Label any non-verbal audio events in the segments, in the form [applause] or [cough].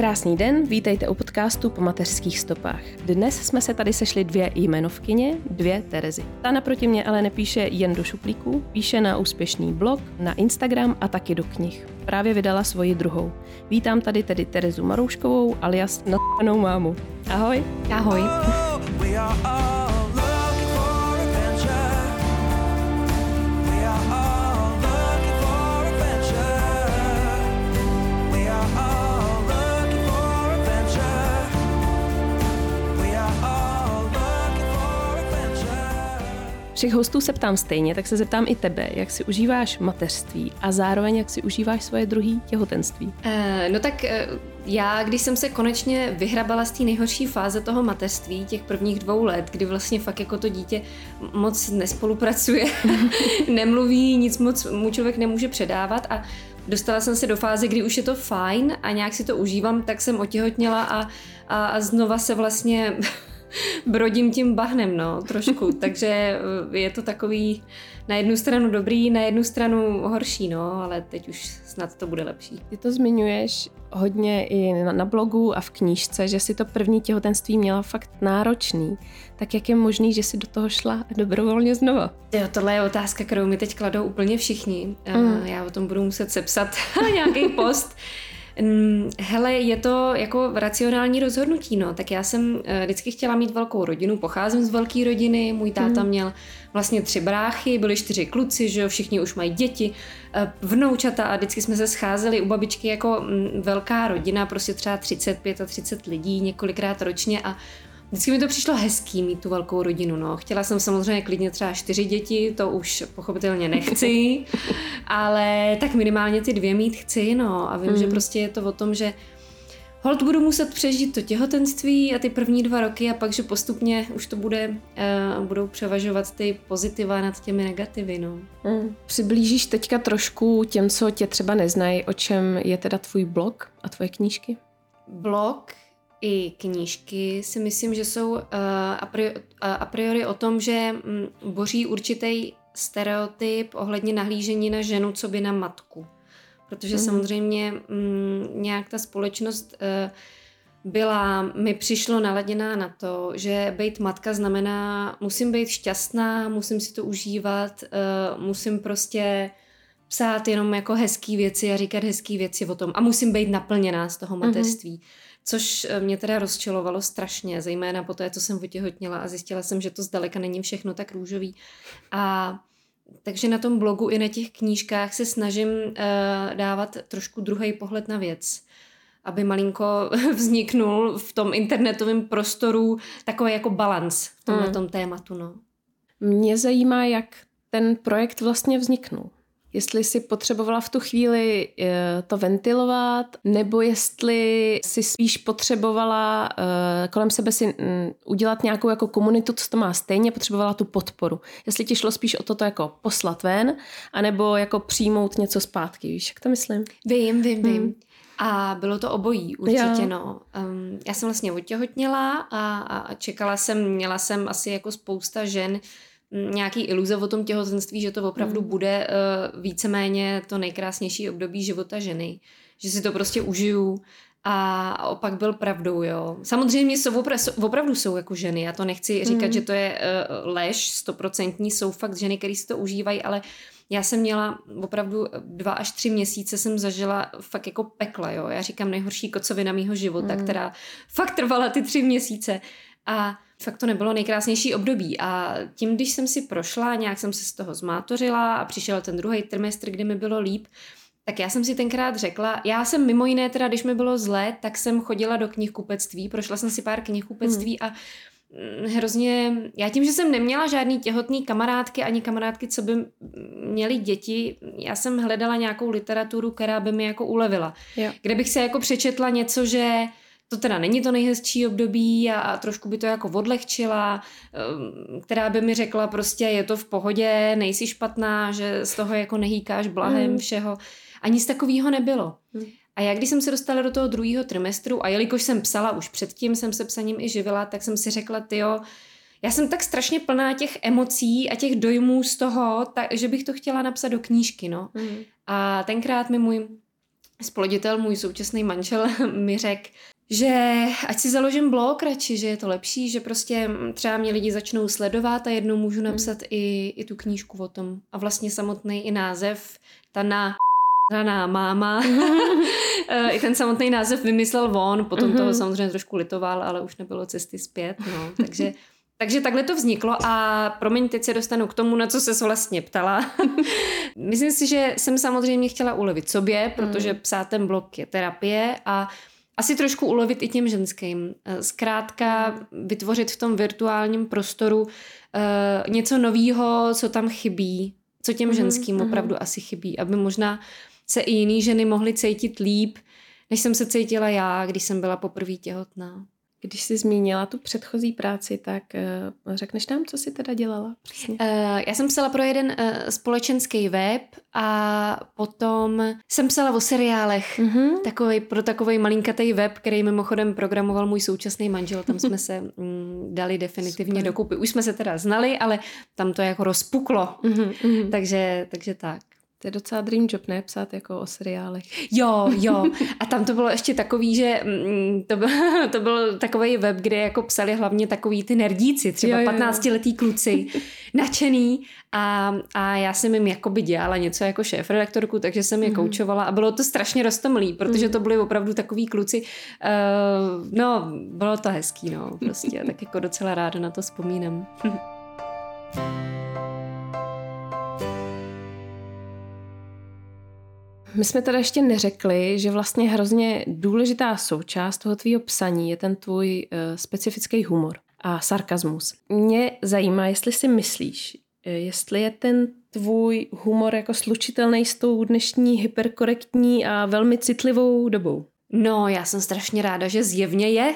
Krásný den, vítejte u podcastu po mateřských stopách. Dnes jsme se tady sešli dvě jmenovkyně, dvě Terezy. Ta naproti mě ale nepíše jen do šuplíků, píše na úspěšný blog, na Instagram a taky do knih. Právě vydala svoji druhou. Vítám tady tedy Terezu Marouškovou alias na mámu. Ahoj. Ahoj. Všech hostů se ptám stejně, tak se zeptám i tebe, jak si užíváš mateřství a zároveň jak si užíváš svoje druhé těhotenství. Uh, no tak uh, já, když jsem se konečně vyhrabala z té nejhorší fáze toho mateřství, těch prvních dvou let, kdy vlastně fakt jako to dítě moc nespolupracuje, [laughs] nemluví, nic moc mu člověk nemůže předávat a dostala jsem se do fáze, kdy už je to fajn a nějak si to užívám, tak jsem otěhotněla a, a, a znova se vlastně [laughs] brodím tím bahnem, no, trošku. [laughs] Takže eh, je to takový na jednu stranu dobrý, na jednu stranu horší, no, ale teď už snad to bude lepší. Ty to zmiňuješ hodně i na, na blogu a v knížce, že si to první těhotenství měla fakt náročný. Tak jak je možný, že si do toho šla dobrovolně znova? Jo, tohle je otázka, kterou mi teď kladou úplně všichni. Mm. Já o tom budu muset sepsat [laughs] nějaký post. Hele, je to jako racionální rozhodnutí, no. Tak já jsem eh, vždycky chtěla mít velkou rodinu, pocházím z velké rodiny, můj táta mm. měl vlastně tři bráchy, byli čtyři kluci, že jo, všichni už mají děti, eh, vnoučata a vždycky jsme se scházeli u babičky jako mm, velká rodina, prostě třeba 35 a 30 lidí několikrát ročně a Vždycky mi to přišlo hezký mít tu velkou rodinu. No. Chtěla jsem samozřejmě klidně třeba čtyři děti, to už pochopitelně nechci, [laughs] ale tak minimálně ty dvě mít chci. No. A vím, mm. že prostě je to o tom, že hold budu muset přežít to těhotenství a ty první dva roky a pak, že postupně už to bude, uh, budou převažovat ty pozitiva nad těmi negativy. No. Mm. Přiblížíš teďka trošku těm, co tě třeba neznají, o čem je teda tvůj blog a tvoje knížky? Blog i knížky si myslím, že jsou uh, a, priori, uh, a priori o tom, že um, boří určitý stereotyp ohledně nahlížení na ženu, co by na matku. Protože mm. samozřejmě um, nějak ta společnost uh, byla, mi přišlo naladěná na to, že být matka znamená, musím být šťastná, musím si to užívat, uh, musím prostě psát jenom jako hezký věci a říkat hezký věci o tom a musím být naplněná z toho mhm. mateřství. Mm-hmm což eh, mě teda rozčilovalo strašně, zejména po té, co jsem otěhotněla a zjistila jsem, že to zdaleka není všechno tak růžový. A takže na tom blogu i na těch knížkách se snažím uh, dávat trošku druhý pohled na věc aby malinko [laughs] vzniknul v tom internetovém prostoru takový jako balans v tomhle hmm. tom tématu. No. Mě zajímá, jak ten projekt vlastně vzniknul jestli si potřebovala v tu chvíli eh, to ventilovat, nebo jestli si spíš potřebovala eh, kolem sebe si mm, udělat nějakou jako komunitu, co to má stejně, potřebovala tu podporu. Jestli ti šlo spíš o toto jako poslat ven, anebo jako přijmout něco zpátky, víš, jak to myslím? Vím, vím, vím. Hmm. A bylo to obojí, určitě, jo. no. Um, já jsem vlastně otěhotněla a, a čekala jsem, měla jsem asi jako spousta žen, nějaký iluze o tom těhotenství, že to opravdu mm. bude uh, víceméně to nejkrásnější období života ženy, že si to prostě užiju a opak byl pravdou, jo. Samozřejmě jsou opra- opravdu jsou jako ženy, já to nechci říkat, mm. že to je uh, lež, stoprocentní, jsou fakt ženy, které si to užívají, ale já jsem měla opravdu dva až tři měsíce jsem zažila fakt jako pekla, jo. Já říkám nejhorší kocovina mýho života, mm. která fakt trvala ty tři měsíce a fakt to nebylo nejkrásnější období a tím, když jsem si prošla, nějak jsem se z toho zmátořila a přišel ten druhý trimestr, kdy mi bylo líp, tak já jsem si tenkrát řekla, já jsem mimo jiné teda, když mi bylo zlé, tak jsem chodila do knihkupectví, prošla jsem si pár knihkupectví hmm. a mm, hrozně, já tím, že jsem neměla žádný těhotný kamarádky ani kamarádky, co by měly děti, já jsem hledala nějakou literaturu, která by mi jako ulevila. Jo. Kde bych se jako přečetla něco, že to teda není to nejhezčí období a, a trošku by to jako odlehčila, um, která by mi řekla prostě je to v pohodě, nejsi špatná, že z toho jako nehýkáš blahem mm. všeho. A nic takového nebylo. Mm. A já, když jsem se dostala do toho druhého trimestru a jelikož jsem psala už předtím, jsem se psaním i živila, tak jsem si řekla, tyjo, já jsem tak strašně plná těch emocí a těch dojmů z toho, tak, že bych to chtěla napsat do knížky, no. Mm. A tenkrát mi můj sploditel, můj současný manžel, [laughs] mi řekl, že ať si založím blog radši, že je to lepší, že prostě třeba mě lidi začnou sledovat a jednou můžu napsat mm. i, i tu knížku o tom. A vlastně samotný i název, ta na raná máma. [laughs] [laughs] I ten samotný název vymyslel on, potom mm-hmm. toho samozřejmě trošku litoval, ale už nebylo cesty zpět. No. [laughs] Takže, takže takhle to vzniklo a promiň, teď se dostanu k tomu, na co se vlastně ptala. Myslím si, že jsem samozřejmě chtěla ulevit sobě, protože mm. psát ten blog je terapie a asi trošku ulevit i těm ženským. Eh, zkrátka vytvořit v tom virtuálním prostoru uh, něco nového, co tam chybí, co těm mm-hmm, ženským mm-hmm. opravdu asi chybí, aby možná se i jiný ženy mohly cítit líp, než jsem se cítila já, když jsem byla poprvé těhotná. Když jsi zmínila tu předchozí práci, tak uh, řekneš nám, co jsi teda dělala? Uh, já jsem psala pro jeden uh, společenský web a potom jsem psala o seriálech. Uh-huh. Takovej, pro takový malinkatý web, který mimochodem programoval můj současný manžel. Tam jsme se [laughs] mm, dali definitivně Super. dokupy. Už jsme se teda znali, ale tam to jako rozpuklo. Uh-huh. takže, takže tak. To je docela dream job, ne? Psát jako o seriálech. Jo, jo. A tam to bylo ještě takový, že mm, to byl, to byl takový web, kde jako psali hlavně takový ty nerdíci, třeba 15-letý kluci, nadšený a, a já jsem jim jakoby dělala něco jako šéf redaktorku, takže jsem je mm-hmm. koučovala a bylo to strašně roztomlý, protože mm-hmm. to byli opravdu takový kluci. Uh, no, bylo to hezký, no, prostě. tak jako docela ráda na to vzpomínám. [laughs] My jsme teda ještě neřekli, že vlastně hrozně důležitá součást toho tvýho psaní je ten tvůj uh, specifický humor a sarkazmus. Mě zajímá, jestli si myslíš, eh, jestli je ten tvůj humor jako slučitelný s tou dnešní hyperkorektní a velmi citlivou dobou. No, já jsem strašně ráda, že zjevně je.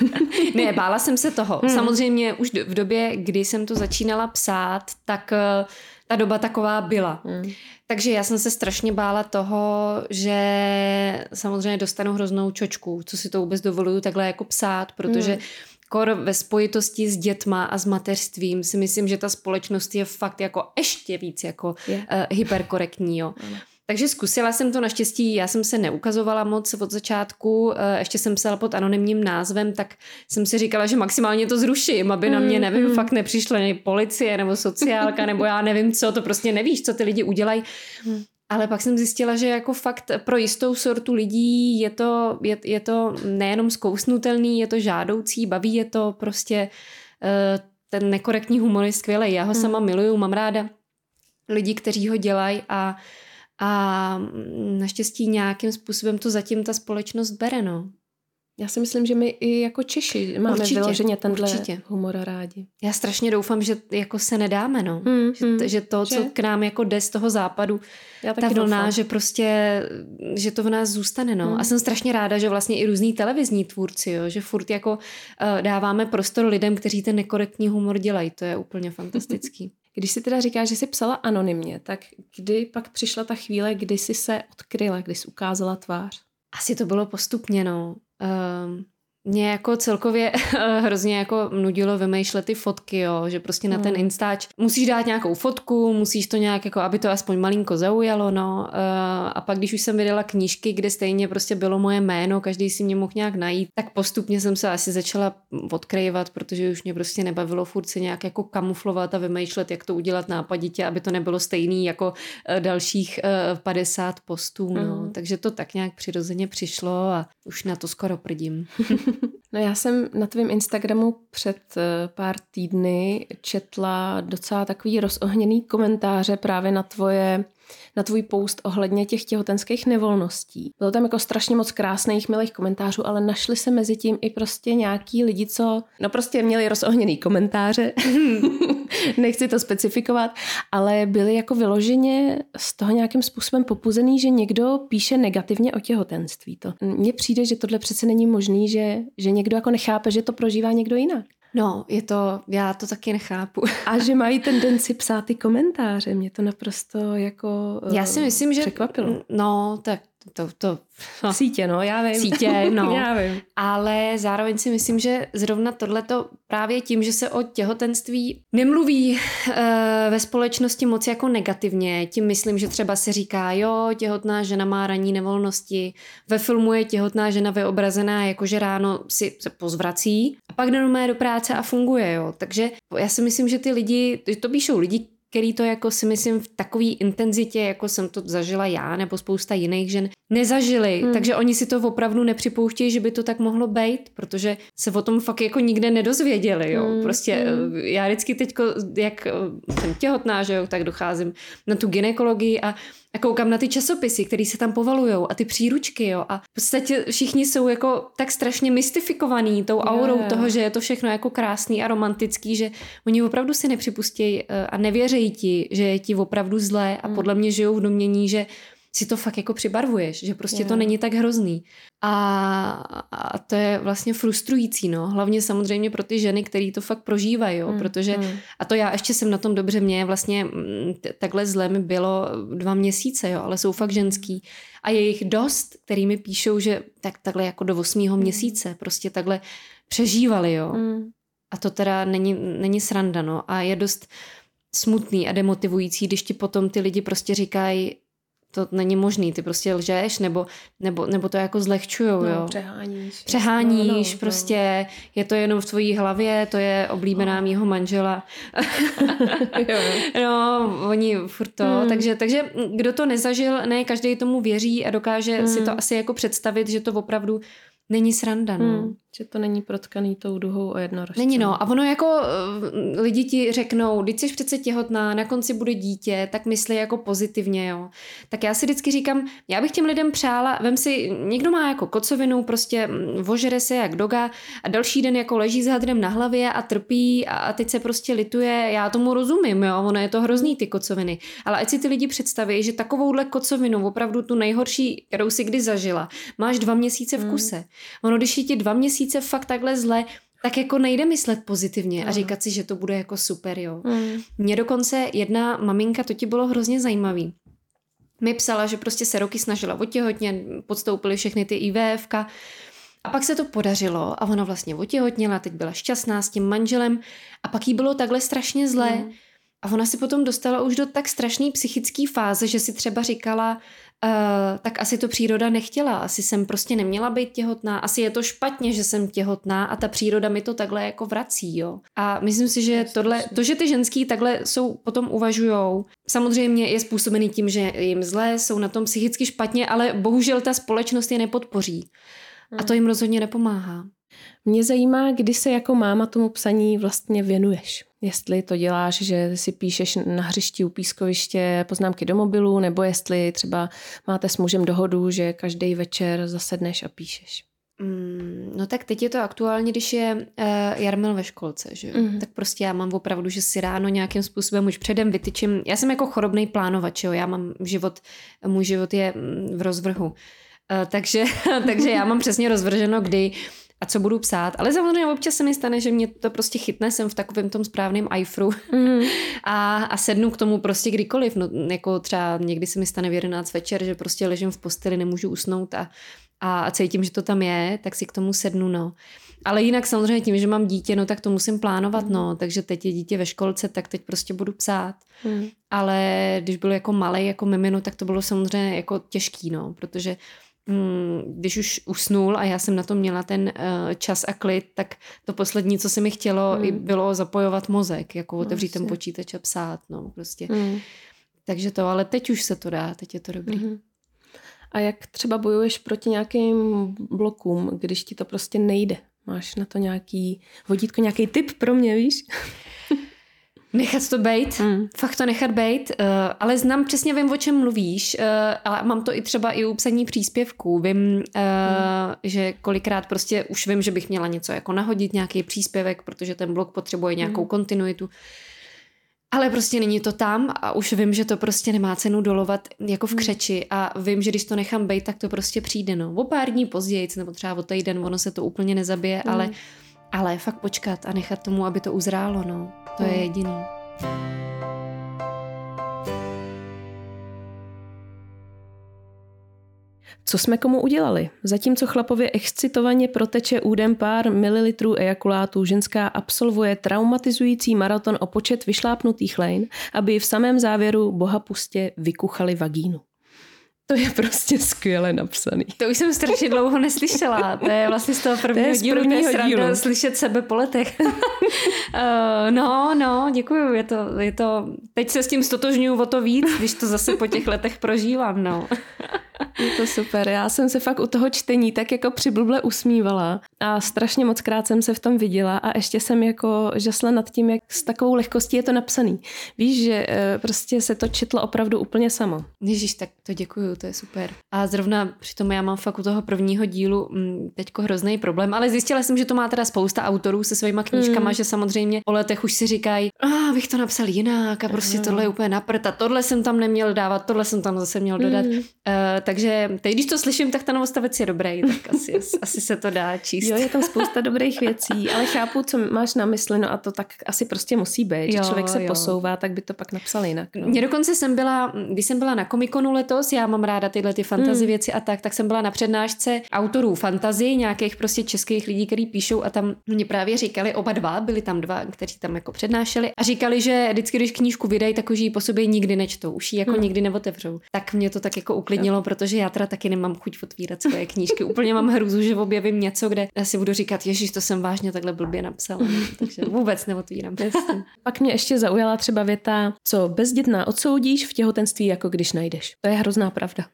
[laughs] ne, bála jsem se toho. Hmm. Samozřejmě už v době, kdy jsem to začínala psát, tak uh, ta doba taková byla. Hmm. Takže já jsem se strašně bála toho, že samozřejmě dostanu hroznou čočku, co si to vůbec dovoluju takhle jako psát, protože hmm. kor ve spojitosti s dětma a s mateřstvím si myslím, že ta společnost je fakt jako ještě víc jako yeah. uh, hyperkorektní. Jo. Hmm. Takže zkusila jsem to naštěstí, já jsem se neukazovala moc od začátku, eh, ještě jsem psala pod anonymním názvem, tak jsem si říkala, že maximálně to zruším, aby na mě, mm, nevím, mm. fakt nepřišla policie nebo sociálka, nebo já nevím co, to prostě nevíš, co ty lidi udělají. Mm. Ale pak jsem zjistila, že jako fakt pro jistou sortu lidí je to, je, je to nejenom zkousnutelný, je to žádoucí, baví je to prostě, uh, ten nekorektní humor je skvělý, já ho sama miluju, mám ráda lidi, kteří ho dělají a a naštěstí nějakým způsobem to zatím ta společnost bere, no. Já si myslím, že my i jako Češi máme určitě, vyloženě tenhle určitě. humor rádi. Já strašně doufám, že jako se nedáme, no. Hmm, že, hmm, že to, že? co k nám jako jde z toho západu, Já ta vlna, doufám. že prostě, že to v nás zůstane, no. Hmm. A jsem strašně ráda, že vlastně i různí televizní tvůrci, jo, že furt jako uh, dáváme prostor lidem, kteří ten nekorektní humor dělají. To je úplně fantastický. [laughs] Když si teda říká, že jsi psala anonymně, tak kdy pak přišla ta chvíle, kdy jsi se odkryla, kdy jsi ukázala tvář? Asi to bylo postupně, no. Um, mě jako celkově [laughs] hrozně jako nudilo vymýšlet ty fotky, jo, že prostě na ten hmm. Instač musíš dát nějakou fotku, musíš to nějak jako, aby to aspoň malinko zaujalo, no. Eh, a pak, když už jsem vydala knížky, kde stejně prostě bylo moje jméno, každý si mě mohl nějak najít, tak postupně jsem se asi začala odkryvat, protože už mě prostě nebavilo furt se nějak jako kamuflovat a vymýšlet, jak to udělat nápaditě, aby to nebylo stejný jako eh, dalších 50 eh, postů, no. Mm. Takže to tak nějak přirozeně přišlo a už na to skoro prdím. [laughs] [laughs] No já jsem na tvém Instagramu před eh, pár týdny četla docela takový rozohněný komentáře právě na tvoje na tvůj post ohledně těch těhotenských nevolností. Bylo tam jako strašně moc krásných, milých komentářů, ale našli se mezi tím i prostě nějaký lidi, co no prostě měli rozohněný komentáře. [laughs] Nechci to specifikovat, ale byli jako vyloženě z toho nějakým způsobem popuzený, že někdo píše negativně o těhotenství. To mně přijde, že tohle přece není možný, že, že někdo jako nechápe, že to prožívá někdo jinak. No, je to, já to taky nechápu. A že mají tendenci psát ty komentáře, mě to naprosto jako Já si myslím, že... Překvapilo. No, tak to, to, no. Sítě, no, já vím. Sítě, no. [laughs] já vím. Ale zároveň si myslím, že zrovna tohleto právě tím, že se o těhotenství nemluví e, ve společnosti moc jako negativně, tím myslím, že třeba se říká, jo, těhotná žena má ranní nevolnosti, ve filmu je těhotná žena vyobrazená, jakože ráno si se pozvrací a pak jde do práce a funguje, jo. Takže já si myslím, že ty lidi, to píšou lidi, který to jako si myslím v takové intenzitě, jako jsem to zažila já nebo spousta jiných žen, nezažili. Hmm. Takže oni si to opravdu nepřipouštějí, že by to tak mohlo být, protože se o tom fakt jako nikde nedozvěděli. Jo. Hmm. Prostě hmm. Eh, já vždycky teď, jak eh, jsem těhotná, že jo, tak docházím na tu ginekologii a a koukám na ty časopisy, které se tam povalujou a ty příručky, jo. A v podstatě všichni jsou jako tak strašně mystifikovaný tou aurou yeah. toho, že je to všechno jako krásný a romantický, že oni opravdu si nepřipustí eh, a nevěří ti, že je ti opravdu zlé a mm. podle mě žijou v domění, že si to fakt jako přibarvuješ, že prostě yeah. to není tak hrozný. A, a to je vlastně frustrující, no. Hlavně samozřejmě pro ty ženy, které to fakt prožívají, jo. Mm, protože, mm. a to já ještě jsem na tom dobře, mě vlastně mm, takhle zle mi bylo dva měsíce, jo, ale jsou fakt ženský. A je jich dost, který mi píšou, že tak, takhle jako do osmého mm. měsíce prostě takhle přežívali, jo. Mm. A to teda není, není sranda, no. A je dost smutný a demotivující, když ti potom ty lidi prostě říkají, to není možný, ty prostě lžeš, nebo, nebo, nebo to jako zlehčujou, no, jo. přeháníš. Přeháníš, no, no, prostě no. je to jenom v tvojí hlavě, to je oblíbená no. mýho manžela. [laughs] no, oni furt to, hmm. takže, takže kdo to nezažil, ne každý tomu věří a dokáže hmm. si to asi jako představit, že to opravdu není sranda, no. Hmm. Že to není protkaný tou duhou o jednorožce. Není no. A ono jako uh, lidi ti řeknou, když jsi přece těhotná, na konci bude dítě, tak myslí jako pozitivně, jo. Tak já si vždycky říkám, já bych těm lidem přála, vem si, někdo má jako kocovinu, prostě mm, vožere se jak doga a další den jako leží s hadrem na hlavě a trpí a, a teď se prostě lituje, já tomu rozumím, jo, ono je to hrozný ty kocoviny. Ale ať si ty lidi představí, že takovouhle kocovinu, opravdu tu nejhorší, kterou si kdy zažila, máš dva měsíce v hmm. kuse. Hmm. Ono, když je ti dva měsíce měsíce fakt takhle zle, tak jako nejde myslet pozitivně a říkat si, že to bude jako super, jo. Mm. Mně dokonce jedna maminka, to ti bylo hrozně zajímavý, mi psala, že prostě se roky snažila otěhotně, podstoupili všechny ty IVFka a pak se to podařilo a ona vlastně otěhotněla, teď byla šťastná s tím manželem a pak jí bylo takhle strašně zlé. Mm. A ona si potom dostala už do tak strašné psychické fáze, že si třeba říkala, Uh, tak asi to příroda nechtěla, asi jsem prostě neměla být těhotná, asi je to špatně, že jsem těhotná a ta příroda mi to takhle jako vrací, jo. A myslím si, že tohle, to, že ty ženský takhle jsou, potom uvažujou, samozřejmě je způsobený tím, že jim zlé, jsou na tom psychicky špatně, ale bohužel ta společnost je nepodpoří. A to jim rozhodně nepomáhá. Mě zajímá, kdy se jako máma tomu psaní vlastně věnuješ. Jestli to děláš, že si píšeš na hřišti u pískoviště poznámky do mobilu, nebo jestli třeba máte s mužem dohodu, že každý večer zasedneš a píšeš. Mm, no tak teď je to aktuálně, když je uh, Jarmil ve školce, že Mm. Tak prostě já mám opravdu, že si ráno nějakým způsobem už předem vytyčím. Já jsem jako chorobný plánovač, jo. Já mám život, můj život je mm, v rozvrhu. Uh, takže, [laughs] takže já mám přesně rozvrženo, kdy a co budu psát. Ale samozřejmě občas se mi stane, že mě to prostě chytne, jsem v takovém tom správném iFru mm. [laughs] a, a sednu k tomu prostě kdykoliv. No, jako třeba někdy se mi stane v 11 večer, že prostě ležím v posteli, nemůžu usnout a, a, a cítím, že to tam je, tak si k tomu sednu, no. Ale jinak samozřejmě tím, že mám dítě, no tak to musím plánovat, mm. no. Takže teď je dítě ve školce, tak teď prostě budu psát. Mm. Ale když bylo jako malé, jako mimino, tak to bylo samozřejmě jako těžký, no. Protože když už usnul a já jsem na to měla ten uh, čas a klid, tak to poslední, co se mi chtělo, mm. bylo zapojovat mozek, jako otevřít ten počítač a psát, no prostě. Mm. Takže to, ale teď už se to dá, teď je to dobrý. Mm. A jak třeba bojuješ proti nějakým blokům, když ti to prostě nejde? Máš na to nějaký vodítko, nějaký tip pro mě, víš? [laughs] Nechat to bejt, mm. fakt to nechat bejt, uh, ale znám přesně, vím, o čem mluvíš, uh, ale mám to i třeba i u psaní příspěvků. Vím, uh, mm. že kolikrát prostě už vím, že bych měla něco jako nahodit, nějaký příspěvek, protože ten blog potřebuje nějakou mm. kontinuitu. Ale prostě není to tam a už vím, že to prostě nemá cenu dolovat jako v hmm. křeči a vím, že když to nechám bejt, tak to prostě přijde. No. O pár dní později, nebo třeba o týden, ono se to úplně nezabije, mm. ale, ale fakt počkat a nechat tomu, aby to uzrálo. No. To je hmm. jediný. Co jsme komu udělali? Zatímco chlapově excitovaně proteče údem pár mililitrů ejakulátu, ženská absolvuje traumatizující maraton o počet vyšlápnutých lejn, aby v samém závěru bohapustě vykuchali vagínu. To je prostě skvěle napsaný. To už jsem strašně dlouho neslyšela. To je vlastně z toho prvního, to je z dílu, prvního dílu. dílu. slyšet sebe po letech. uh, [laughs] no, no, děkuju. Je to, je to... Teď se s tím stotožňuju o to víc, když to zase po těch letech prožívám. No. Je to super. Já jsem se fakt u toho čtení tak jako přiblble usmívala a strašně moc krát jsem se v tom viděla a ještě jsem jako žasla nad tím, jak s takovou lehkostí je to napsaný. Víš, že eh, prostě se to četlo opravdu úplně samo. Ježíš, tak to děkuju, to je super. A zrovna přitom já mám fakt u toho prvního dílu mm, teďko hrozný problém, ale zjistila jsem, že to má teda spousta autorů se svýma knížkama, mm. že samozřejmě po letech už si říkají, a ah, bych to napsal jinak a prostě mm. tohle je úplně naprt a tohle jsem tam neměl dávat, tohle jsem tam zase měl dodat. Mm. Uh, takže teď, když to slyším, tak ten novostavec je dobrý, tak asi, [laughs] asi se to dá číst. Jo, je tam spousta dobrých věcí, ale chápu, co máš na mysli, no a to tak asi prostě musí být, jo, že člověk se jo. posouvá, tak by to pak napsal jinak. No. Mě dokonce jsem byla, když jsem byla na komikonu letos, já mám ráda tyhle ty fantazy hmm. věci a tak, tak jsem byla na přednášce autorů fantazy, nějakých prostě českých lidí, kteří píšou a tam mě právě říkali, oba dva, byli tam dva, kteří tam jako přednášeli a říkali, že vždycky, když knížku vydají, tak už ji po sobě nikdy nečtou, už ji jako hmm. nikdy neotevřou. Tak mě to tak jako uklidnilo, protože já teda taky nemám chuť otvírat svoje knížky. Úplně mám hruzu, že objevím něco, kde si budu říkat, ježiš, to jsem vážně takhle blbě napsala. [laughs] Takže vůbec neotvírám. Pak mě ještě zaujala třeba věta, co bezdětná odsoudíš v těhotenství, jako když najdeš. To je hrozná pravda. Skövde.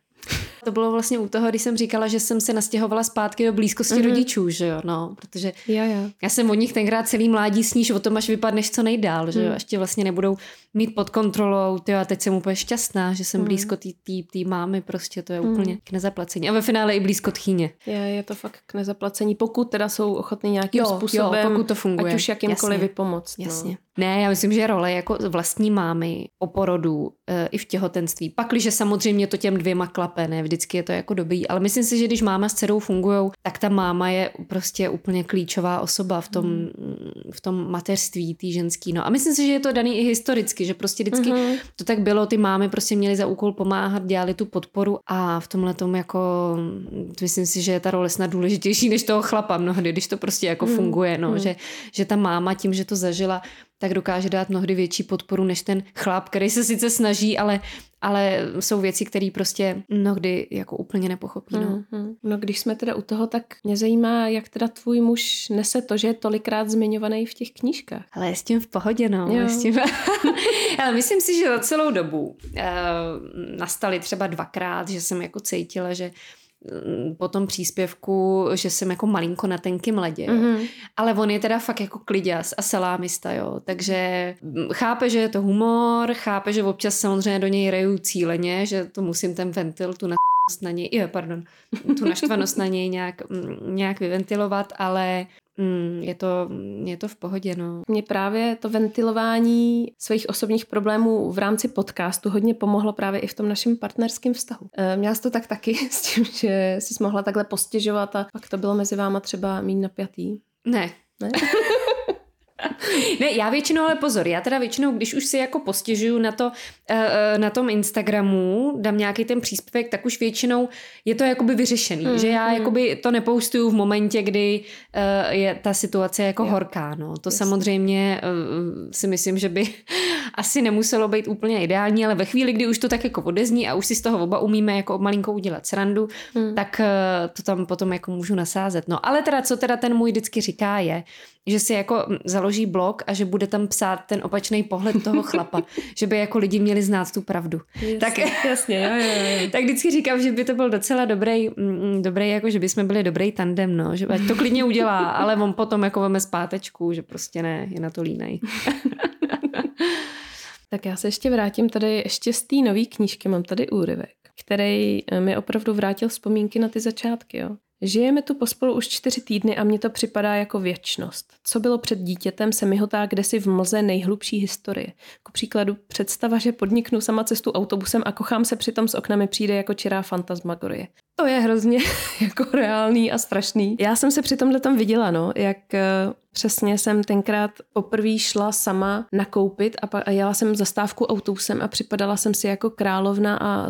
To bylo vlastně u toho, když jsem říkala, že jsem se nastěhovala zpátky do blízkosti mm-hmm. rodičů, že jo, no, protože jo, jo. já jsem od nich tenkrát celý mládí sníž o tom, až vypadneš co nejdál, že jo, mm. až tě vlastně nebudou mít pod kontrolou, ty a teď jsem úplně šťastná, že jsem mm. blízko té mámy, prostě to je mm. úplně k nezaplacení. A ve finále i blízko tchýně. Je, je to fakt k nezaplacení, pokud teda jsou ochotní nějakým jo, způsobem, jo, pokud to funguje. ať už jakýmkoliv vypomoc. Jasně. No. Ne, já myslím, že role jako vlastní mámy o porodu e, i v těhotenství. Pakliže samozřejmě to těm dvěma klape, ne, vždycky je to jako dobrý, ale myslím si, že když máma s dcerou fungují, tak ta máma je prostě úplně klíčová osoba v tom, mm. v tom mateřství, tý ženský. No a myslím si, že je to daný i historicky, že prostě vždycky mm-hmm. to tak bylo, ty mámy prostě měly za úkol pomáhat, dělali tu podporu a v tomhle tom jako myslím si, že je ta role snad důležitější než toho chlapa mnohdy, když to prostě jako mm. funguje, no, mm. že, že ta máma tím, že to zažila, tak dokáže dát mnohdy větší podporu než ten chlap, který se sice snaží, ale, ale jsou věci, které prostě mnohdy jako úplně nepochopí. No. Mm-hmm. no když jsme teda u toho, tak mě zajímá, jak teda tvůj muž nese to, že je tolikrát zmiňovaný v těch knížkách. Ale je s tím v pohodě, no. Jo. S tím... [laughs] ale myslím si, že za celou dobu uh, nastaly třeba dvakrát, že jsem jako cítila, že po tom příspěvku, že jsem jako malinko na tenkým ledě, jo. Mm-hmm. ale on je teda fakt jako kliděs a salámista, jo, takže mm, chápe, že je to humor, chápe, že občas samozřejmě do něj reju cíleně, že to musím ten ventil, tu na na něj, jo, pardon, tu naštvanost na něj nějak, mm, nějak vyventilovat, ale Mm, je, to, je to v pohodě, no. Mně právě to ventilování svých osobních problémů v rámci podcastu hodně pomohlo právě i v tom našem partnerském vztahu. E, měla jsi to tak taky [laughs] s tím, že jsi mohla takhle postěžovat a pak to bylo mezi váma třeba mít napjatý? Ne. Ne? [laughs] ne, já většinou, ale pozor, já teda většinou, když už si jako postěžuju na to, eh, eh, na tom Instagramu, dám nějaký ten příspěvek, tak už většinou je to jakoby vyřešený, hmm, že já hmm. jakoby to nepoustuju v momentě, kdy eh, je ta situace jako jo. horká, no. To Jasně. samozřejmě si myslím, že by asi nemuselo být úplně ideální, ale ve chvíli, kdy už to tak jako odezní a už si z toho oba umíme jako malinko udělat srandu, hmm. tak to tam potom jako můžu nasázet. No ale teda, co teda ten můj vždycky říká je, že si jako založí blog a že bude tam psát ten opačný pohled toho [laughs] chlapa, že by jako lidi měli znát tu pravdu. Jasně, tak, jasně, jo, jo, jo. [laughs] tak vždycky říkám, že by to byl docela dobrý, mm, dobrý jako že bychom byli dobrý tandem, no, že to klidně udělá, ale on potom jako veme zpátečku, že prostě ne, je na to línej. [laughs] Tak já se ještě vrátím tady ještě z té nové knížky, mám tady úryvek, který eh, mi opravdu vrátil vzpomínky na ty začátky. Jo. Žijeme tu pospolu už čtyři týdny a mně to připadá jako věčnost. Co bylo před dítětem, se mi hotá kdesi v mlze nejhlubší historie. Ku příkladu představa, že podniknu sama cestu autobusem a kochám se přitom s oknami přijde jako čirá fantasmagorie. To je hrozně [laughs] jako reálný a strašný. Já jsem se při tomhle tam viděla, no, jak eh, Přesně jsem tenkrát poprvé šla sama nakoupit a, pa, a jela jsem zastávku autobusem a připadala jsem si jako královna a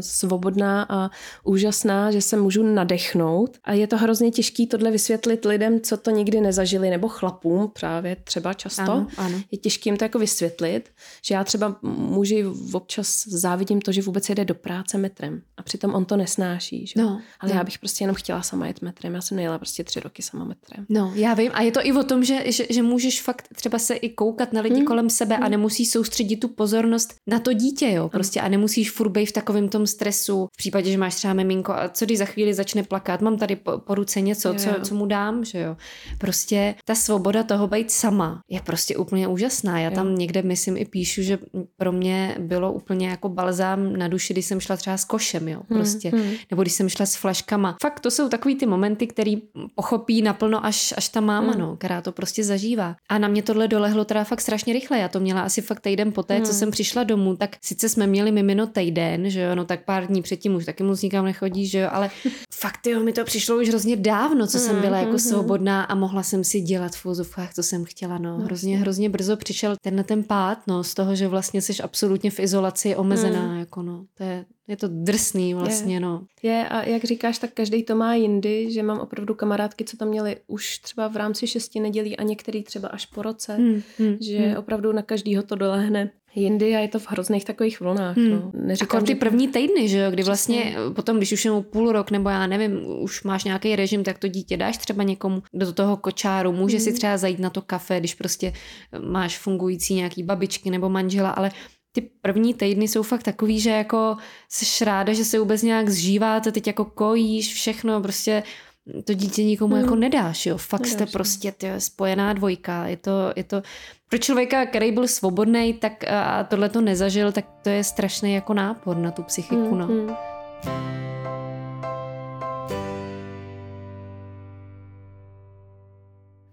svobodná a úžasná, že se můžu nadechnout. A je to hrozně těžké tohle vysvětlit lidem, co to nikdy nezažili, nebo chlapům právě třeba často. Ano, ano. Je těžké jim to jako vysvětlit, že já třeba muži občas závidím to, že vůbec jede do práce metrem a přitom on to nesnáší. Že? No, Ale no. já bych prostě jenom chtěla sama jet metrem. Já jsem nejela prostě tři roky sama metrem. No, já vím. A je to i o tom, že, že, že můžeš fakt třeba se i koukat na lidi hmm. kolem sebe a nemusíš soustředit tu pozornost na to dítě, jo, prostě a nemusíš furt být v takovém tom stresu, v případě, že máš třeba miminko a co když za chvíli začne plakat, mám tady po, po ruce něco, jo, jo. Co, co mu dám, že jo. Prostě ta svoboda toho být sama je prostě úplně úžasná. Já jo. tam někde, myslím, i píšu, že pro mě bylo úplně jako balzám na duši, když jsem šla třeba s košem, jo, prostě, hmm, hmm. nebo když jsem šla s flaškama. Fakt to jsou takový ty momenty, který pochopí naplno až, až ta máma, hmm. no, která to prostě zažívá. A na mě tohle dolehlo teda fakt strašně rychle. Já to měla asi fakt týden poté, hmm. co jsem přišla domů, tak sice jsme měli mimino týden, že jo, no tak pár dní předtím už taky moc nikam nechodí, že jo, ale [laughs] fakt jo, mi to přišlo už hrozně dávno, co jsem byla jako hmm, hmm, hmm. svobodná a mohla jsem si dělat v úzovkách, co jsem chtěla, no. Hrozně, hrozně brzo přišel tenhle ten pád, no, z toho, že vlastně jsi absolutně v izolaci omezená, hmm. jako no. To je, je to drsný vlastně, je. no. Je a jak říkáš, tak každý to má jindy, že mám opravdu kamarádky, co tam měli už třeba v rámci šesti nedělí a některý třeba až po roce, hmm, hmm, že hmm. opravdu na každýho to dolehne jindy a je to v hrozných takových vlnách. Hmm. No. Neříkám, jako ty že... první týdny, že jo, kdy vlastně Přesně. potom, když už jenom půl rok nebo já nevím, už máš nějaký režim, tak to dítě dáš třeba někomu do toho kočáru, může hmm. si třeba zajít na to kafe, když prostě máš fungující nějaký babičky nebo manžela, ale ty první týdny jsou fakt takový, že jako jsi ráda, že se vůbec nějak zžíváte, teď jako kojíš všechno, prostě to dítě nikomu hmm. jako nedáš, jo. Fakt nedáš, jste no. prostě ty, spojená dvojka. Je to, je to, pro člověka, který byl svobodný, tak a tohle to nezažil, tak to je strašný jako nápor na tu psychiku, hmm. no. Hmm.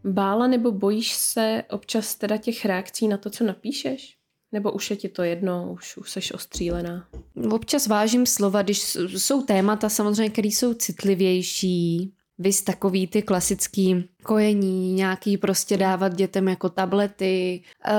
Bála nebo bojíš se občas teda těch reakcí na to, co napíšeš? Nebo už je ti to jedno, už, už jsi ostřílená? Občas vážím slova, když jsou témata samozřejmě, které jsou citlivější, vys takový ty klasický kojení, nějaký prostě dávat dětem jako tablety, eh,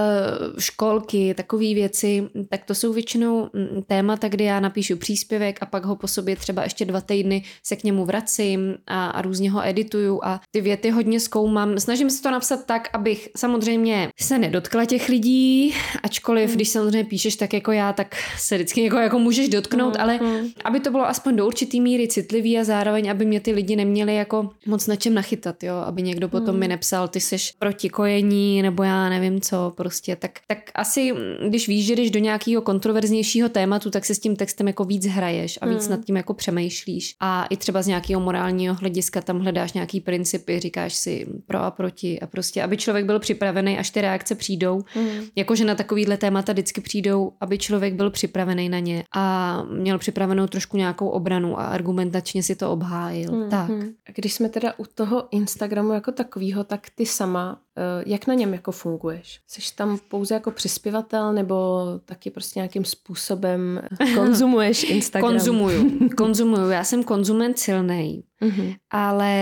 školky, takové věci, tak to jsou většinou mm, témata, kdy já napíšu příspěvek a pak ho po sobě třeba ještě dva týdny se k němu vracím a, a různě ho edituju a ty věty hodně zkoumám. Snažím se to napsat tak, abych samozřejmě se nedotkla těch lidí, ačkoliv, mm. když samozřejmě píšeš tak jako já, tak se vždycky jako, jako můžeš dotknout, mm. ale mm. aby to bylo aspoň do určitý míry citlivý a zároveň, aby mě ty lidi neměli jako moc na čem nachytat, jo, aby někdo potom hmm. mi nepsal, ty jsi proti kojení, nebo já nevím co, prostě, tak, tak asi, když víš, že jdeš do nějakého kontroverznějšího tématu, tak se s tím textem jako víc hraješ a víc hmm. nad tím jako přemýšlíš a i třeba z nějakého morálního hlediska tam hledáš nějaký principy, říkáš si pro a proti a prostě, aby člověk byl připravený, až ty reakce přijdou, hmm. jakože na takovýhle témata vždycky přijdou, aby člověk byl připravený na ně a měl připravenou trošku nějakou obranu a argumentačně si to obhájil. Hmm. Tak. Hmm. A když jsme teda u toho Instagramu jako takového, tak ty sama, eh, jak na něm jako funguješ? Jsi tam pouze jako přispěvatel nebo taky prostě nějakým způsobem [laughs] konzumuješ Instagram? Konzumuju, [laughs] konzumuju. Já jsem konzument silný mm-hmm. ale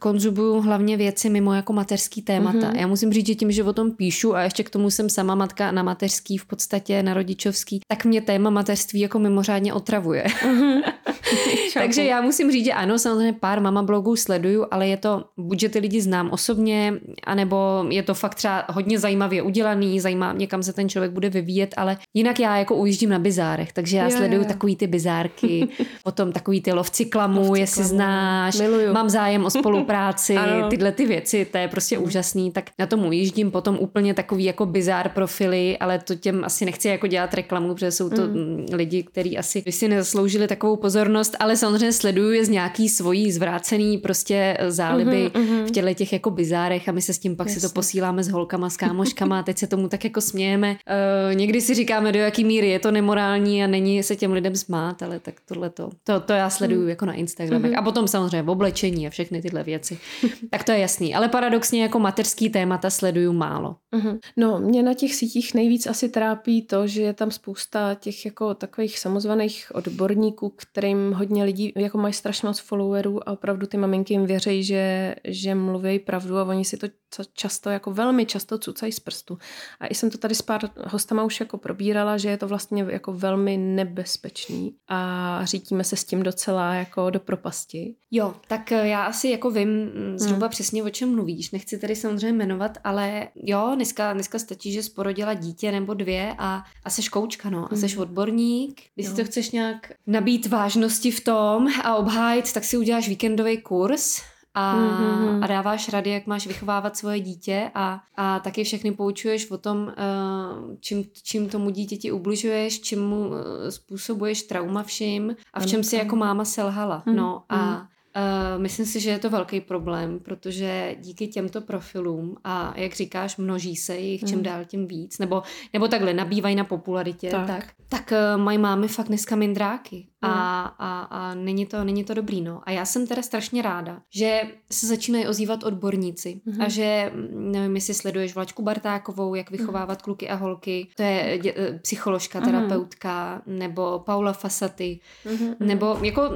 konzumuju hlavně věci mimo jako mateřský témata. Mm-hmm. Já musím říct, že tím, že o tom píšu a ještě k tomu jsem sama matka na mateřský v podstatě, na rodičovský, tak mě téma mateřství jako mimořádně otravuje. Mm-hmm. [laughs] Takže já musím říct, že ano, samozřejmě pár mama blogů sleduju, ale je to, buď že ty lidi znám osobně, anebo je to fakt třeba hodně zajímavě udělaný, zajímá mě, kam se ten člověk bude vyvíjet, ale jinak já jako ujíždím na bizárech, takže já jo, sleduju jo. takový ty bizárky, [laughs] potom takový ty lovci klamu, lovci jestli klamu. znáš, Miluju. mám zájem o spolupráci, [laughs] tyhle ty věci, to je prostě úžasný, tak na tom ujíždím potom úplně takový jako bizár profily, ale to těm asi nechci jako dělat reklamu, protože jsou to mm. lidi, kteří asi by si nezasloužili takovou pozornost, ale samozřejmě samozřejmě sleduju je z nějaký svojí zvrácený prostě záliby mm-hmm, v těchto těch jako bizárech a my se s tím pak Jasně. si to posíláme s holkama, s kámoškama a teď se tomu tak jako smějeme. Uh, někdy si říkáme, do jaký míry je to nemorální a není se těm lidem smát, ale tak tohle to, to, to já sleduju mm. jako na Instagramech. Mm-hmm. A potom samozřejmě v oblečení a všechny tyhle věci. [laughs] tak to je jasný. Ale paradoxně jako mateřský témata sleduju málo. Mm-hmm. No, mě na těch sítích nejvíc asi trápí to, že je tam spousta těch jako takových samozvaných odborníků, kterým hodně lidí jako mají strašně moc followerů a opravdu ty maminky jim věří, že, že mluví pravdu a oni si to často, jako velmi často cucají z prstu. A i jsem to tady s pár hostama už jako probírala, že je to vlastně jako velmi nebezpečný a řítíme se s tím docela jako do propasti. Jo, tak eh, já asi jako vím mm, zhruba hmm. přesně o čem mluvíš. Nechci tady samozřejmě jmenovat, ale jo, dneska, dneska stačí, že sporodila dítě nebo dvě a, a seš koučka, no. A seš hmm. odborník. Když si to chceš nějak nabít vážnosti v tom a obhájit, tak si uděláš víkendový kurz a, mm-hmm. a dáváš rady, jak máš vychovávat svoje dítě a, a taky všechny poučuješ o tom, uh, čím, čím tomu dítěti ubližuješ, čím mu uh, způsobuješ trauma všim a v čem si jako máma selhala. Mm-hmm. No a mhm. Uh, myslím si, že je to velký problém, protože díky těmto profilům a jak říkáš, množí se jich čím mm. dál tím víc, nebo, nebo takhle nabývají na popularitě, tak, tak, tak uh, mají mámy fakt dneska mindráky a, mm. a, a není, to, není to dobrý. No. A já jsem teda strašně ráda, že se začínají ozývat odborníci mm. a že, nevím, jestli sleduješ Vlačku Bartákovou, jak vychovávat mm. kluky a holky, to je dě, eh, psycholožka, mhm. terapeutka, mm. nebo Paula Fasaty, mm. nebo jako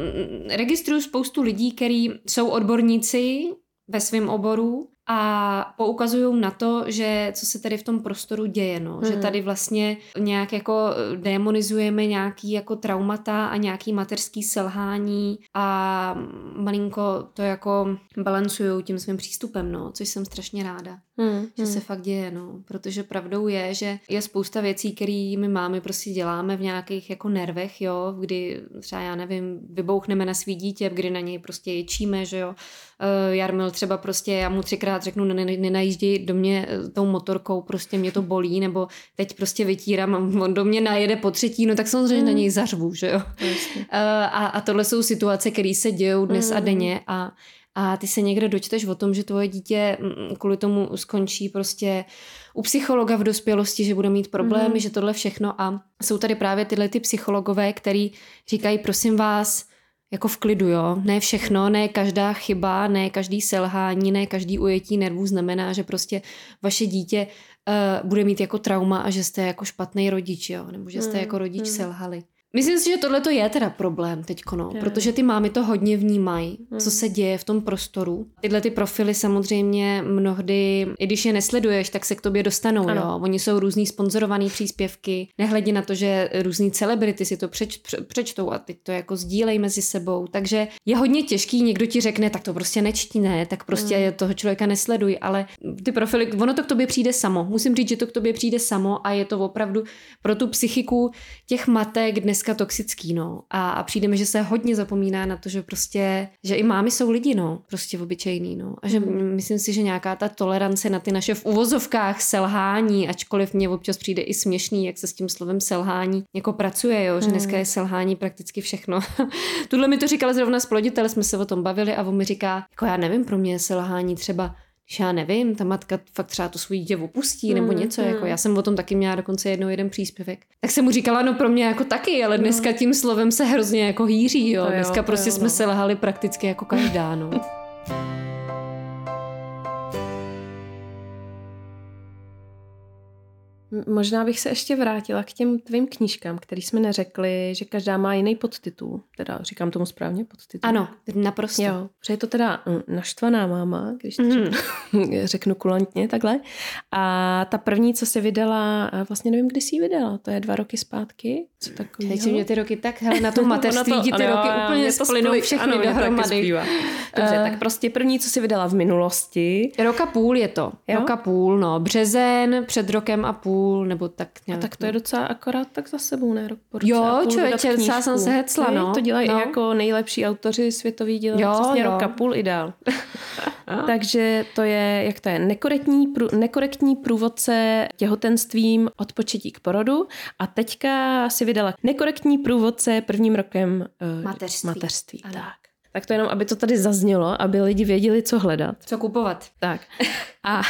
registruju spoustu lidí, lidí, kteří jsou odborníci ve svém oboru a poukazují na to, že co se tady v tom prostoru děje, no. Hmm. že tady vlastně nějak jako demonizujeme nějaký jako traumata a nějaký mateřský selhání a malinko to jako balancují tím svým přístupem, no, což jsem strašně ráda, hmm. že hmm. se fakt děje, no, protože pravdou je, že je spousta věcí, které my máme prostě děláme v nějakých jako nervech, jo, kdy třeba já nevím, vybouchneme na svý dítě, kdy na něj prostě ječíme, že jo, uh, Jarmil třeba prostě, já mu třikrát řeknu, nenajíždí do mě eh, tou motorkou, prostě mě to bolí, nebo teď prostě vytírám on do mě najede po třetí, no tak samozřejmě mm. na něj zařvu, že jo. Uh, a, a tohle jsou situace, které se dějou dnes mm. a denně a a ty se někde dočteš o tom, že tvoje dítě mm, mm, kvůli tomu skončí prostě u psychologa v dospělosti, že bude mít problémy, mm. že tohle všechno a jsou tady právě tyhle ty psychologové, který říkají, prosím vás, jako v klidu, jo. Ne všechno, ne každá chyba, ne každý selhání, ne každý ujetí nervů znamená, že prostě vaše dítě uh, bude mít jako trauma a že jste jako špatný rodič, jo. Nebo že jste hmm, jako rodič hmm. selhali. Myslím si, že tohle to je teda problém teď, no, je. protože ty mámy to hodně vnímají, hmm. co se děje v tom prostoru. Tyhle ty profily samozřejmě mnohdy, i když je nesleduješ, tak se k tobě dostanou, ano. jo. Oni jsou různý sponzorovaný příspěvky, nehledě na to, že různý celebrity si to přeč, pře, přečtou a teď to jako sdílej mezi sebou. Takže je hodně těžký, někdo ti řekne, tak to prostě nečti, ne, tak prostě hmm. toho člověka nesleduj, ale ty profily, ono to k tobě přijde samo. Musím říct, že to k tobě přijde samo a je to opravdu pro tu psychiku těch matek dnes dneska toxický, no. A, a přijde mi, že se hodně zapomíná na to, že prostě, že i mámy jsou lidi, no. Prostě obyčejný, no. A že mm. myslím si, že nějaká ta tolerance na ty naše v uvozovkách selhání, ačkoliv mě občas přijde i směšný, jak se s tím slovem selhání jako pracuje, jo. Že dneska mhm. je selhání prakticky všechno. [laughs] Tuhle mi to říkala zrovna sploditel, jsme se o tom bavili a on mi říká, jako já nevím, pro mě je selhání třeba když já nevím, ta matka fakt třeba to svůj dítě opustí nebo mm, něco, mm. jako já jsem o tom taky měla dokonce jednou jeden příspěvek. Tak jsem mu říkala, no pro mě jako taky, ale dneska no. tím slovem se hrozně jako hýří, jo. Dneska jo, prostě jo, jsme no. se lehali prakticky jako každá, no. [laughs] Možná bych se ještě vrátila k těm tvým knížkám, který jsme neřekli, že každá má jiný podtitul. Teda říkám tomu správně podtitul. Ano, naprosto. Jo, protože je to teda mm, naštvaná máma, když to mm. [laughs] řeknu kulantně takhle. A ta první, co se vydala, vlastně nevím, kdy jsi ji vydala, to je dva roky zpátky. Co takový? Teď mě ty roky tak, hele, na tom [laughs] mateřství ti ty roky jo, úplně splynou všechny ano, dohromady. Dobře, uh, tak prostě první, co si vydala v minulosti. Roka půl je to. Jo? Roka půl, no. Březen, před rokem a půl půl, nebo tak nějak. A tak to je no. docela akorát tak za sebou, ne? Rok po roce jo, člověče, docela jsem se hecla, no. To dělají no. jako nejlepší autoři světový dělají přesně jo. rok a půl ideál. [laughs] [laughs] Takže to je, jak to je, nekorektní, prů, nekorektní průvodce těhotenstvím od početí k porodu a teďka si vydala nekorektní průvodce prvním rokem uh, mateřství. mateřství. Tak. Tak to jenom, aby to tady zaznělo, aby lidi věděli, co hledat. Co kupovat. Tak. [laughs] A,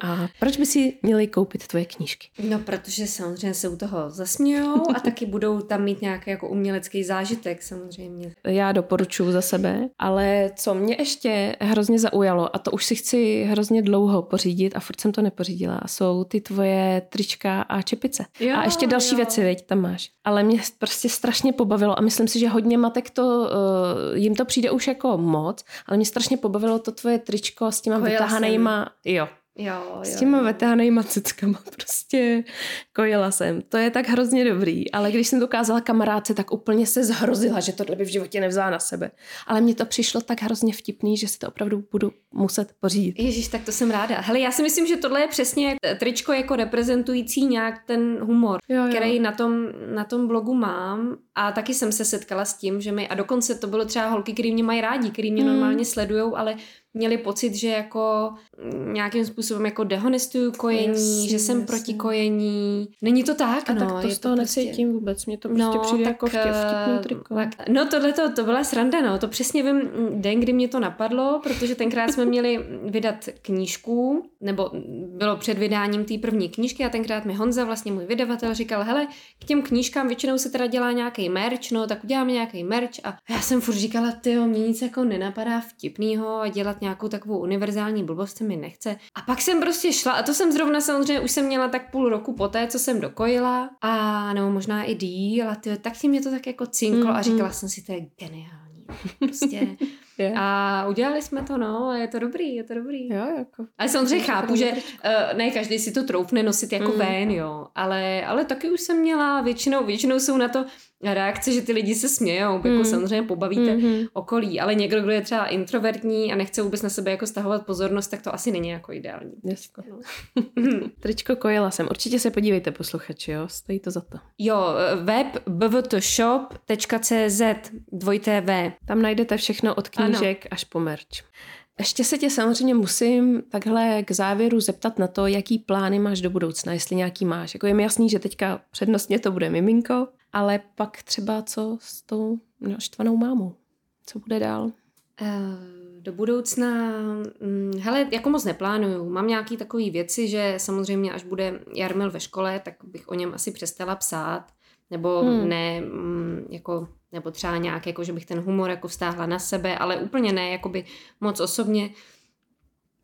a proč by si měli koupit tvoje knížky? No, protože samozřejmě se u toho zasmějou a [laughs] taky budou tam mít nějaký jako umělecký zážitek samozřejmě. Já doporučuji za sebe, ale co mě ještě hrozně zaujalo, a to už si chci hrozně dlouho pořídit a furt jsem to nepořídila, jsou ty tvoje trička a čepice. Jo, a ještě další jo. věci, veď, tam máš. Ale mě prostě strašně pobavilo a myslím si, že hodně matek to, uh, jim to přijde už jako moc, ale mě strašně pobavilo to tvoje tričko s těma vytahanejma Jo. Jo, jo, s těma vetehanejma cickama [laughs] prostě kojila jsem. To je tak hrozně dobrý, ale když jsem to ukázala kamarádce, tak úplně se zhrozila, že tohle by v životě nevzala na sebe. Ale mně to přišlo tak hrozně vtipný, že si to opravdu budu muset pořídit. Ježíš, tak to jsem ráda. Hele, já si myslím, že tohle je přesně tričko jako reprezentující nějak ten humor, jo, jo. který na tom, na tom blogu mám a taky jsem se setkala s tím, že mi, a dokonce to bylo třeba holky, který mě mají rádi, který mě hmm. normálně sledujou, ale měli pocit, že jako nějakým způsobem jako dehonestuju kojení, jasně, že jsem jasně. proti kojení. Není to tak, a no. tak to z toho prostě... necítím vůbec, mě to prostě no, přijde tak, jako vtip, vtipný triko. Tak, no tohle to, to byla sranda, no. To přesně vím den, kdy mě to napadlo, protože tenkrát jsme měli vydat knížku, nebo bylo před vydáním té první knížky a tenkrát mi Honza, vlastně můj vydavatel, říkal, hele, k těm knížkám většinou se teda dělá nějaký merch, no tak uděláme nějaký merch a já jsem furt říkala, ty mě nic jako nenapadá vtipného a dělat nějakou takovou univerzální blbost se mi nechce. A pak jsem prostě šla a to jsem zrovna samozřejmě už jsem měla tak půl roku poté, co jsem dokojila a nebo možná i díl a ty, tak si mě to tak jako cinklo mm-hmm. a říkala jsem si, to je geniální. Prostě [laughs] Yeah. A udělali jsme to, no, a je to dobrý, je to dobrý. Jo, jako. Ale samozřejmě chápu, že uh, ne každý si to troufne nosit jako mm. ven, jo, ale, ale taky už jsem měla, většinou, většinou jsou na to reakce, že ty lidi se smějou, mm. jako samozřejmě pobavíte mm-hmm. okolí, ale někdo, kdo je třeba introvertní a nechce vůbec na sebe jako stahovat pozornost, tak to asi není jako ideální. Jesko. No. [laughs] Tričko kojela jsem. Určitě se podívejte, posluchači, jo, stojí to za to. Jo, web bvtshop.cz dvojité V. Tam najdete všechno od knížek ano. až po merch. Ještě se tě samozřejmě musím takhle k závěru zeptat na to, jaký plány máš do budoucna, jestli nějaký máš. Jako je mi jasný, že teďka přednostně to bude miminko, ale pak třeba co s tou no, štvanou mámou? Co bude dál? Uh, do budoucna, hm, hele, jako moc neplánuju. Mám nějaký takové věci, že samozřejmě až bude Jarmil ve škole, tak bych o něm asi přestala psát. Nebo hmm. ne, hm, jako, nebo třeba nějak, jako, že bych ten humor jako vztáhla na sebe, ale úplně ne, jakoby moc osobně.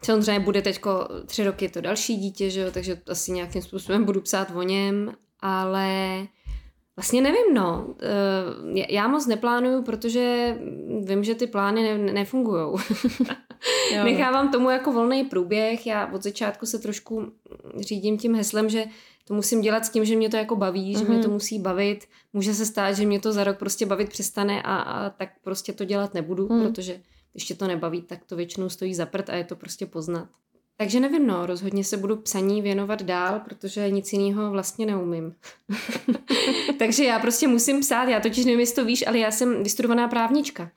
Samozřejmě bude teďko tři roky to další dítě, že jo, takže asi nějakým způsobem budu psát o něm, ale Vlastně nevím, no. Eh, já moc neplánuju, protože vím, že ty plány ne- nefungují. [laughs] Nechávám tomu jako volný průběh. Já od začátku se trošku řídím tím heslem, že to musím dělat s tím, že mě to jako baví, mm-hmm. že mě mhm. to musí bavit. Může se stát, že mě to za rok prostě bavit přestane a, a tak prostě to dělat nebudu, mm. protože když tě to nebaví, tak to většinou stojí za prd a je to prostě poznat. Takže nevím, no, rozhodně se budu psaní věnovat dál, protože nic jiného vlastně neumím. [laughs] Takže já prostě musím psát, já totiž nevím, jestli to víš, ale já jsem vystudovaná právnička.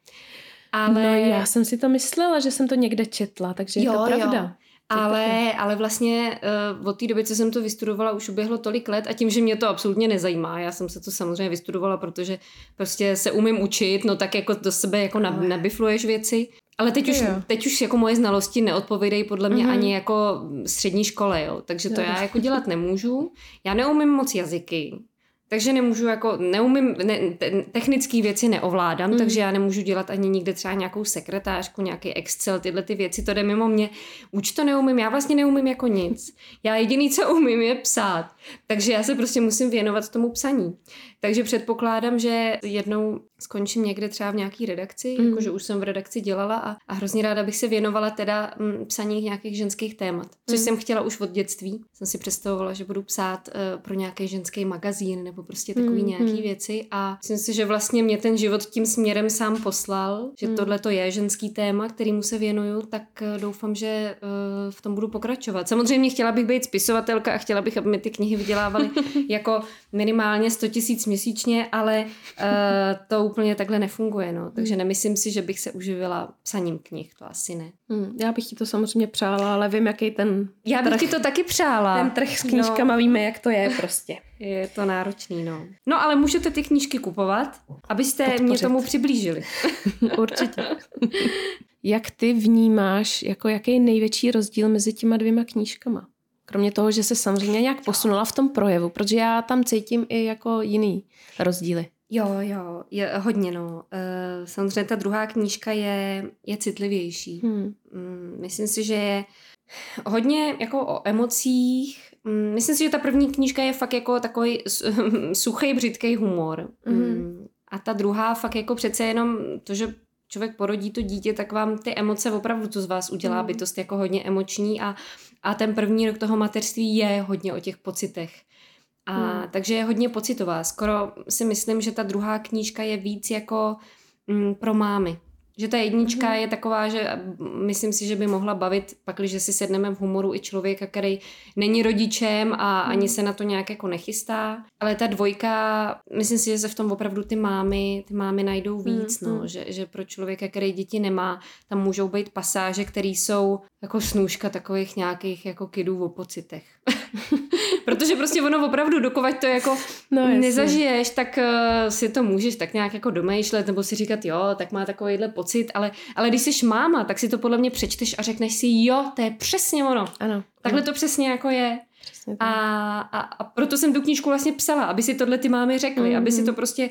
Ale... No, já jsem si to myslela, že jsem to někde četla, takže jo, je to pravda. Jo. Ale, ale vlastně uh, od té doby, co jsem to vystudovala, už uběhlo tolik let a tím, že mě to absolutně nezajímá, já jsem se to samozřejmě vystudovala, protože prostě se umím učit, no tak jako do sebe jako nabifluješ věci. Ale teď už, teď už jako moje znalosti neodpovídají podle mě mm-hmm. ani jako střední škole, jo. Takže to jo. já jako dělat nemůžu. Já neumím moc jazyky, takže nemůžu jako, neumím, ne, technické věci neovládám, mm. takže já nemůžu dělat ani nikde třeba nějakou sekretářku, nějaký Excel, tyhle ty věci, to jde mimo mě. Už to neumím, já vlastně neumím jako nic. Já jediný, co umím, je psát. Takže já se prostě musím věnovat tomu psaní. Takže předpokládám, že jednou skončím někde třeba v nějaký redakci, mm. jakože už jsem v redakci dělala a, a hrozně ráda bych se věnovala teda m, mm, psaní nějakých ženských témat, což mm. jsem chtěla už od dětství. Jsem si představovala, že budu psát uh, pro nějaký ženský magazín nebo prostě takový mm. nějaký věci a myslím si, že vlastně mě ten život tím směrem sám poslal, že mm. tohle to je ženský téma, kterýmu se věnuju, tak uh, doufám, že uh, v tom budu pokračovat. Samozřejmě chtěla bych být spisovatelka a chtěla bych, aby mi ty knihy vydělávaly [laughs] jako minimálně 100 tisíc měsíčně, ale uh, to úplně takhle nefunguje, no. Takže nemyslím si, že bych se uživila psaním knih, to asi ne. Hmm, já bych ti to samozřejmě přála, ale vím, jaký ten Já bych trh, ti to taky přála. Ten trh s knížkama no. víme, jak to je prostě. [laughs] Je to náročný, no. No ale můžete ty knížky kupovat, abyste Podpořit. mě tomu přiblížili. [laughs] Určitě. jak ty vnímáš, jako jaký největší rozdíl mezi těma dvěma knížkama? Kromě toho, že se samozřejmě nějak posunula v tom projevu, protože já tam cítím i jako jiný rozdíly. Jo, jo, je hodně, no. E, samozřejmě ta druhá knížka je, je citlivější. Hmm. Mm, myslím si, že je hodně jako o emocích. Mm, myslím si, že ta první knížka je fakt jako takový [laughs] suchý, břitký humor. Hmm. A ta druhá fakt jako přece jenom to, že člověk porodí to dítě, tak vám ty emoce opravdu to z vás udělá hmm. bytost jako hodně emoční a, a ten první rok toho mateřství je hodně o těch pocitech. A hmm. takže je hodně pocitová. Skoro si myslím, že ta druhá knížka je víc jako mm, pro mámy. Že ta jednička mm-hmm. je taková, že myslím si, že by mohla bavit, pak, když si sedneme v humoru i člověka, který není rodičem a mm. ani se na to nějak jako nechystá. Ale ta dvojka, myslím si, že se v tom opravdu ty mámy, ty mámy najdou víc, mm-hmm. no. Že, že pro člověka, který děti nemá, tam můžou být pasáže, které jsou jako snůžka takových nějakých jako kidů o pocitech. [laughs] Protože prostě ono opravdu, dokovat to jako no, nezažiješ, tak uh, si to můžeš tak nějak jako domýšlet, nebo si říkat, jo, tak má takovýhle pocit, ale, ale když jsi máma, tak si to podle mě přečteš a řekneš si, jo, to je přesně ono. Ano. Takhle ano. to přesně jako je. A, a, a proto jsem tu knížku vlastně psala, aby si tohle ty mámy řekly, mm-hmm. aby si to prostě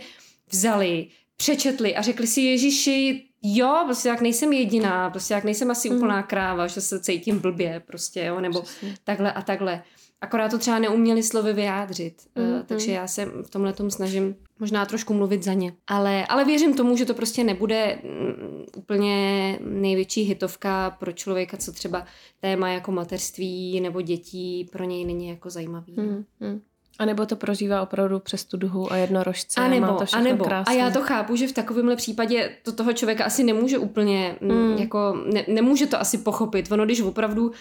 vzali, přečetli a řekli si Ježíši, jo, prostě jak nejsem jediná, prostě jak nejsem asi mm. úplná kráva, že se cítím blbě prostě, jo, nebo Přesně. takhle a takhle. Akorát to třeba neuměli slovy vyjádřit, mm, uh, takže já se v tomhle tom snažím možná trošku mluvit za ně. Ale, ale věřím tomu, že to prostě nebude mm, úplně největší hitovka pro člověka, co třeba téma jako mateřství nebo dětí pro něj není jako zajímavý. Mm, mm. A nebo to prožívá opravdu přes tu duhu a jednorožce. A nebo, má to a, nebo. a já to chápu, že v takovémhle případě to toho člověka asi nemůže úplně, mm. jako ne, nemůže to asi pochopit. Ono, když opravdu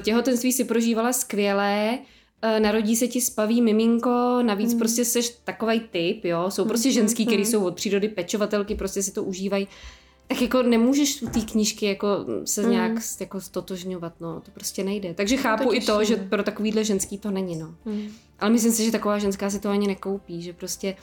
těhotenství si prožívala skvěle, e, narodí se ti spaví miminko, navíc mm. prostě seš takový typ, jo, jsou prostě mm. ženský, mm. který jsou od přírody pečovatelky, prostě si to užívají tak jako nemůžeš u té knížky jako se mm. nějak jako stotožňovat, no, to prostě nejde. Takže chápu to i to, že pro takovýhle ženský to není, no. Mm. Ale myslím si, že taková ženská si to ani nekoupí, že prostě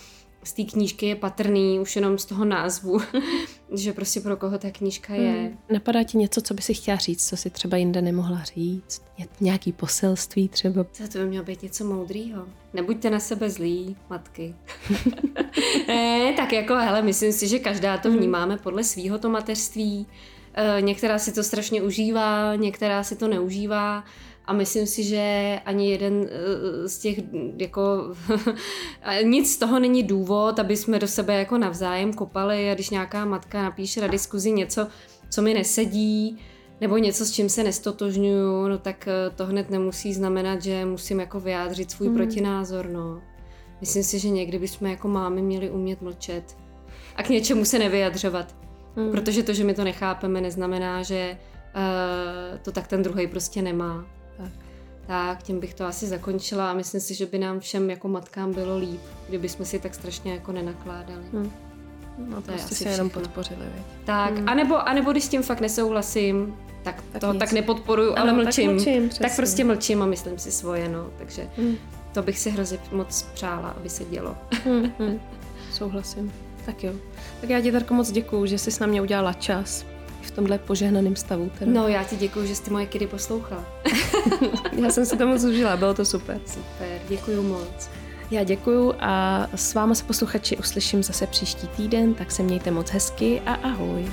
z té knížky je patrný už jenom z toho názvu, [laughs] že prostě pro koho ta knížka je. Hmm. Napadá ti něco, co by si chtěla říct, co si třeba jinde nemohla říct? Nějaký poselství třeba? Co to by mělo být něco moudrýho. Nebuďte na sebe zlí, matky. ne, [laughs] tak jako, hele, myslím si, že každá to hmm. vnímáme podle svýho to mateřství. E, některá si to strašně užívá, některá si to neužívá. A myslím si, že ani jeden eh, z těch, jako, [laughs] nic z toho není důvod, aby jsme do sebe jako navzájem kopali a když nějaká matka napíše na diskuzi něco, co mi nesedí, nebo něco, s čím se nestotožňuju, no tak eh, to hned nemusí znamenat, že musím jako vyjádřit svůj mm. protinázor, no. Myslím si, že někdy bychom jako mámy měli umět mlčet a k něčemu se nevyjadřovat. Mm. Protože to, že my to nechápeme, neznamená, že uh, to tak ten druhý prostě nemá. Tak. tím bych to asi zakončila a myslím si, že by nám všem jako matkám bylo líp, kdyby jsme si tak strašně jako nenakládali. Hmm. No, to prostě se jenom podpořili, veď. Tak, hmm. anebo, anebo když s tím fakt nesouhlasím, tak, tak to nic. tak nepodporuju, ale ano, mlčím. Tak, mlčím tak prostě mlčím a myslím si svoje, no. Takže hmm. to bych si hrozně moc přála, aby se dělo. Hmm, hmm. [laughs] Souhlasím. Tak jo. Tak já ti, Tarko, moc děkuju, že jsi s na mě udělala čas v tomhle požehnaném stavu. Teda. No, já ti děkuji, že jsi moje kedy poslouchala. [laughs] já jsem si to moc užila, bylo to super. Super, děkuji moc. Já děkuju a s vámi se posluchači uslyším zase příští týden, tak se mějte moc hezky a ahoj.